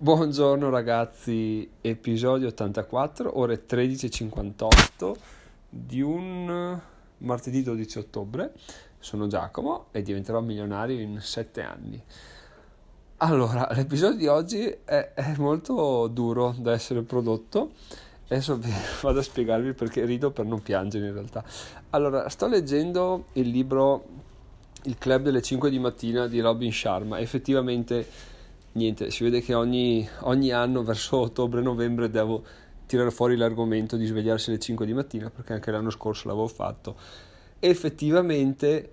Buongiorno ragazzi, episodio 84, ore 13.58 di un martedì 12 ottobre. Sono Giacomo e diventerò milionario in 7 anni. Allora, l'episodio di oggi è, è molto duro da essere prodotto. Adesso vado a spiegarvi perché rido per non piangere in realtà. Allora, sto leggendo il libro Il club delle 5 di mattina di Robin Sharma. Effettivamente niente, si vede che ogni, ogni anno verso ottobre-novembre devo tirare fuori l'argomento di svegliarsi alle 5 di mattina perché anche l'anno scorso l'avevo fatto. Effettivamente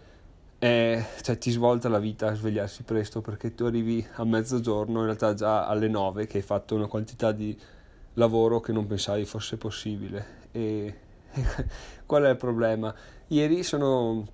eh, cioè, ti svolta la vita a svegliarsi presto perché tu arrivi a mezzogiorno, in realtà già alle 9 che hai fatto una quantità di lavoro che non pensavi fosse possibile. E qual è il problema? Ieri sono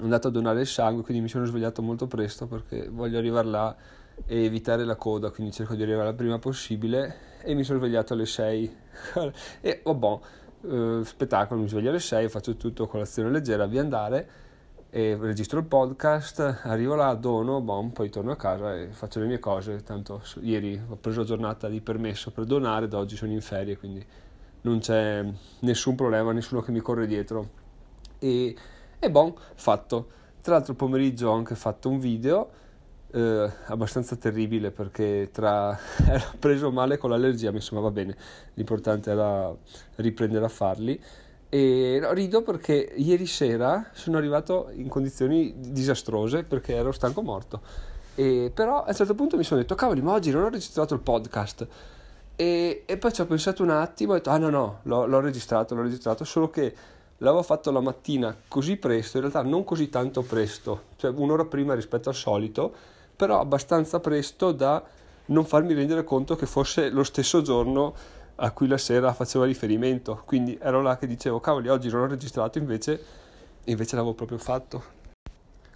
andato a donare il sangue, quindi mi sono svegliato molto presto perché voglio arrivare là e evitare la coda, quindi cerco di arrivare la prima possibile e mi sono svegliato alle 6 e vabbè, eh, spettacolo, mi sveglio alle 6, faccio tutto colazione leggera, via andare e registro il podcast, arrivo là, dono, bon, poi torno a casa e faccio le mie cose, tanto ieri ho preso la giornata di permesso per donare, da oggi sono in ferie, quindi non c'è nessun problema, nessuno che mi corre dietro. E, e bon, fatto. Tra l'altro pomeriggio ho anche fatto un video eh, abbastanza terribile perché tra ero preso male con l'allergia, insomma va bene, l'importante era riprendere a farli. E rido perché ieri sera sono arrivato in condizioni disastrose perché ero stanco morto. E, però a un certo punto mi sono detto, cavoli, ma oggi non ho registrato il podcast. E, e poi ci ho pensato un attimo e ho detto, ah no, no, l'ho, l'ho registrato, l'ho registrato, solo che l'avevo fatto la mattina così presto, in realtà non così tanto presto, cioè un'ora prima rispetto al solito però abbastanza presto da non farmi rendere conto che fosse lo stesso giorno a cui la sera faceva riferimento. Quindi ero là che dicevo, cavoli, oggi non ho registrato, invece, invece l'avevo proprio fatto.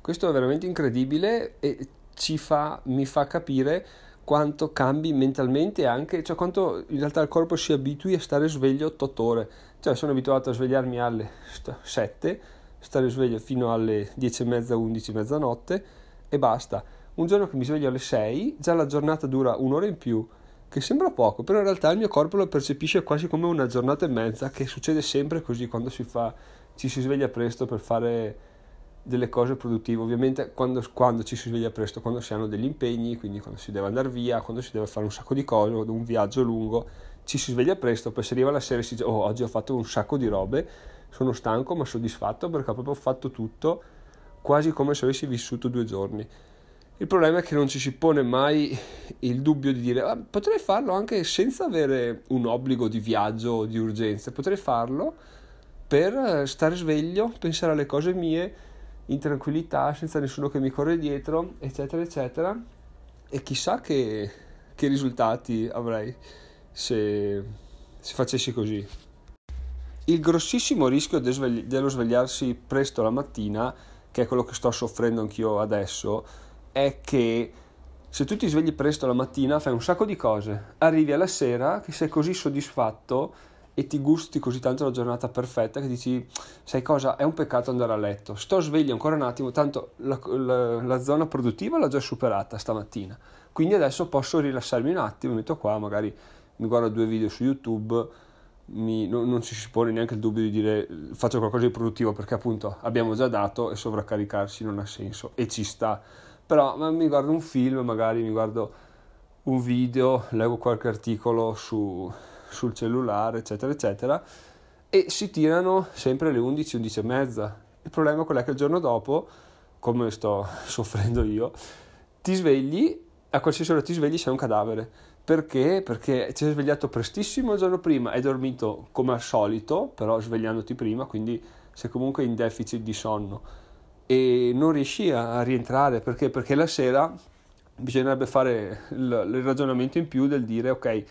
Questo è veramente incredibile e ci fa, mi fa capire quanto cambi mentalmente anche, cioè quanto in realtà il corpo si abitui a stare sveglio 8 ore. Cioè sono abituato a svegliarmi alle 7, stare sveglio fino alle 10 e mezza, 11, mezzanotte e basta un giorno che mi sveglio alle 6, già la giornata dura un'ora in più, che sembra poco, però in realtà il mio corpo lo percepisce quasi come una giornata e mezza, che succede sempre così quando si fa, ci si sveglia presto per fare delle cose produttive. Ovviamente quando, quando ci si sveglia presto, quando si hanno degli impegni, quindi quando si deve andare via, quando si deve fare un sacco di cose, un viaggio lungo, ci si sveglia presto, poi si arriva la sera e si dice, oh, oggi ho fatto un sacco di robe, sono stanco ma soddisfatto perché ho proprio fatto tutto, quasi come se avessi vissuto due giorni. Il problema è che non ci si pone mai il dubbio di dire ah, potrei farlo anche senza avere un obbligo di viaggio o di urgenza, potrei farlo per stare sveglio, pensare alle cose mie in tranquillità, senza nessuno che mi corre dietro, eccetera, eccetera. E chissà che, che risultati avrei se, se facessi così. Il grossissimo rischio dello svegliarsi presto la mattina, che è quello che sto soffrendo anch'io adesso, è che se tu ti svegli presto la mattina fai un sacco di cose, arrivi alla sera che sei così soddisfatto e ti gusti così tanto la giornata perfetta che dici, sai cosa, è un peccato andare a letto, sto sveglio ancora un attimo, tanto la, la, la zona produttiva l'ho già superata stamattina, quindi adesso posso rilassarmi un attimo, mi metto qua, magari mi guardo due video su YouTube, mi, non, non, ci si pone neanche il dubbio di dire faccio qualcosa di produttivo perché appunto abbiamo già dato e sovraccaricarsi non ha senso. E ci sta però mi guardo un film, magari mi guardo un video, leggo qualche articolo su, sul cellulare, eccetera, eccetera, e si tirano sempre alle 11, 11 e mezza. Il problema è che il giorno dopo, come sto soffrendo io, ti svegli, a qualsiasi ora ti svegli sei un cadavere. Perché? Perché ti sei svegliato prestissimo il giorno prima, hai dormito come al solito, però svegliandoti prima, quindi sei comunque in deficit di sonno e non riesci a rientrare perché? Perché la sera bisognerebbe fare il, il ragionamento in più del dire ok,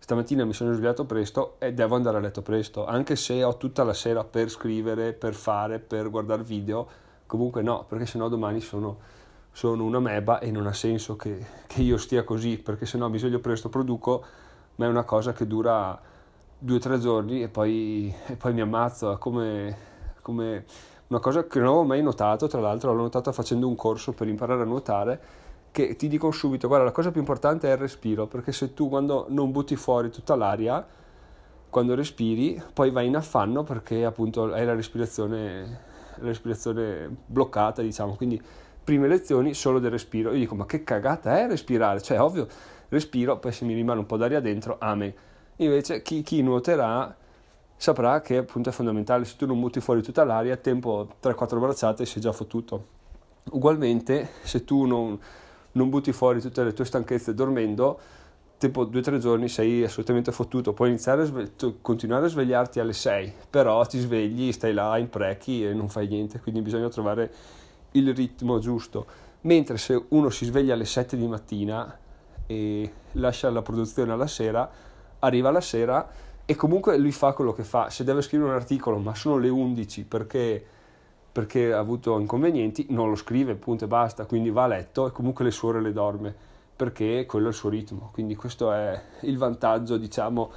stamattina mi sono svegliato presto e devo andare a letto presto, anche se ho tutta la sera per scrivere, per fare, per guardare video, comunque no, perché sennò domani sono, sono una meba e non ha senso che, che io stia così, perché sennò mi sveglio presto, produco, ma è una cosa che dura due o tre giorni e poi, e poi mi ammazzo, come, come una cosa che non avevo mai notato, tra l'altro l'ho notata facendo un corso per imparare a nuotare, che ti dicono subito, guarda, la cosa più importante è il respiro, perché se tu quando non butti fuori tutta l'aria, quando respiri, poi vai in affanno perché appunto hai la respirazione, la respirazione bloccata, diciamo, quindi prime lezioni solo del respiro. Io dico, ma che cagata è respirare? Cioè, ovvio, respiro, poi se mi rimane un po' d'aria dentro, amen. Invece chi, chi nuoterà saprà che appunto è fondamentale, se tu non butti fuori tutta l'aria, tempo 3-4 bracciate sei già fottuto. Ugualmente, se tu non, non butti fuori tutte le tue stanchezze dormendo, tempo 2-3 giorni sei assolutamente fottuto, puoi iniziare a sve- continuare a svegliarti alle 6, però ti svegli, stai là, imprechi e non fai niente, quindi bisogna trovare il ritmo giusto. Mentre se uno si sveglia alle 7 di mattina e lascia la produzione alla sera, arriva la sera e comunque lui fa quello che fa. Se deve scrivere un articolo, ma sono le 11 perché, perché ha avuto inconvenienti, non lo scrive, punto e basta. Quindi va a letto e comunque le sue ore le dorme perché quello è il suo ritmo. Quindi questo è il vantaggio, diciamo,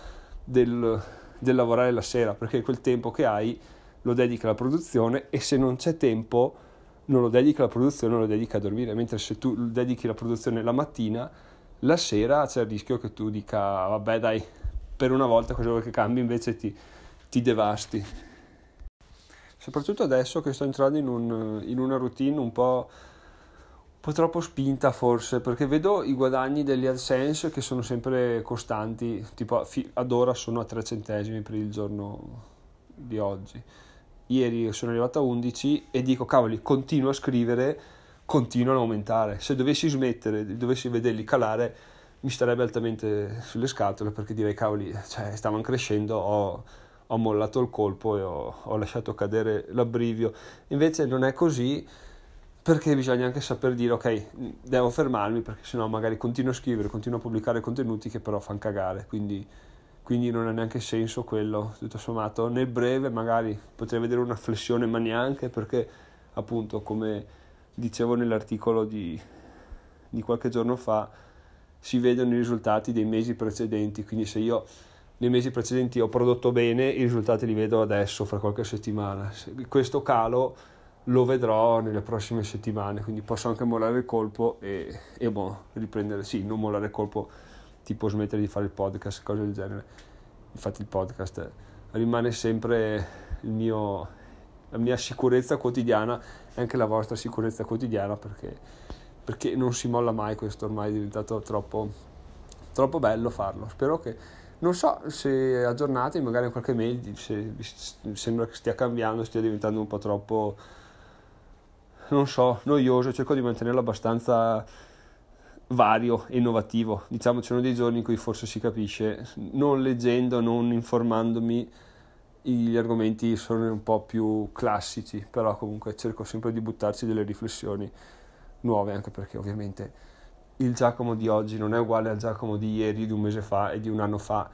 del, del lavorare la sera, perché quel tempo che hai lo dedica alla produzione e se non c'è tempo non lo dedica alla produzione, lo dedica a dormire, mentre se tu dedichi la produzione la mattina, la sera c'è il rischio che tu dica vabbè dai, per una volta cosa vuoi che cambi, invece ti, ti devasti. Soprattutto adesso che sto entrando in, un, in una routine un po', un po' troppo spinta forse, perché vedo i guadagni degli AdSense che sono sempre costanti, tipo ad ora sono a 3 centesimi per il giorno di oggi ieri sono arrivato a 11 e dico cavoli, continuo a scrivere, continuano a aumentare. Se dovessi smettere, dovessi vederli calare, mi starebbe altamente sulle scatole perché direi cavoli, cioè, stavano crescendo, ho, ho, mollato il colpo e ho, ho lasciato cadere l'abbrivio. Invece non è così perché bisogna anche saper dire ok, devo fermarmi perché sennò magari continuo a scrivere, continuo a pubblicare contenuti che però fanno cagare, quindi quindi non ha neanche senso quello, tutto sommato. Nel breve magari potrei vedere una flessione, ma neanche perché appunto come dicevo nell'articolo di, di qualche giorno fa, si vedono i risultati dei mesi precedenti, quindi se io nei mesi precedenti ho prodotto bene, i risultati li vedo adesso, fra qualche settimana. Questo calo lo vedrò nelle prossime settimane, quindi posso anche mollare il colpo e, e boh, riprendere, sì, non mollare il colpo tipo smettere di fare il podcast, cose del genere. Infatti il podcast rimane sempre mio, la mia sicurezza quotidiana e anche la vostra sicurezza quotidiana perché, perché non si molla mai questo, ormai è diventato troppo, troppo bello farlo. Spero che, non so se aggiornate, magari in qualche mail, se sembra che stia cambiando, stia diventando un po' troppo, non so, noioso, cerco di mantenerlo abbastanza vario e innovativo. Diciamo, ci dei giorni in cui forse si capisce, non leggendo, non informandomi, gli argomenti sono un po' più classici, però comunque cerco sempre di buttarci delle riflessioni nuove, anche perché ovviamente il Giacomo di oggi non è uguale al Giacomo di ieri, di un mese fa e di un anno fa,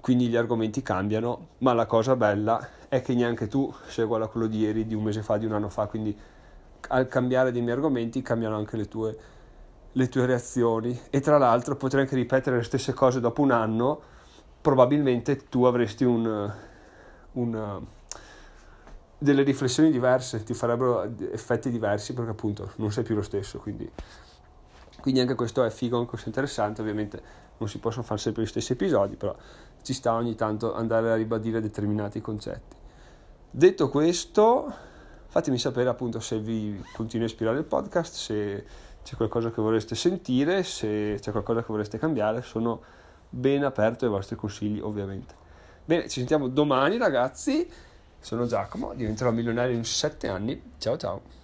quindi gli argomenti cambiano, ma la cosa bella è che neanche tu sei uguale a quello di ieri, di un mese fa, di un anno fa, quindi al cambiare dei miei argomenti cambiano anche le tue le tue reazioni. E tra l'altro potrei anche ripetere le stesse cose dopo un anno, probabilmente tu avresti un, un, delle riflessioni diverse, ti farebbero effetti diversi perché appunto non sei più lo stesso, quindi, quindi anche questo è figo, anche questo è interessante, ovviamente non si possono fare sempre gli stessi episodi, però ci sta ogni tanto andare a ribadire determinati concetti. Detto questo, fatemi sapere appunto se vi continua a ispirare il podcast, se c'è qualcosa che vorreste sentire, se c'è qualcosa che vorreste cambiare, sono ben aperto ai vostri consigli ovviamente. Bene, ci sentiamo domani ragazzi, sono Giacomo, diventerò milionario in 7 anni, ciao ciao!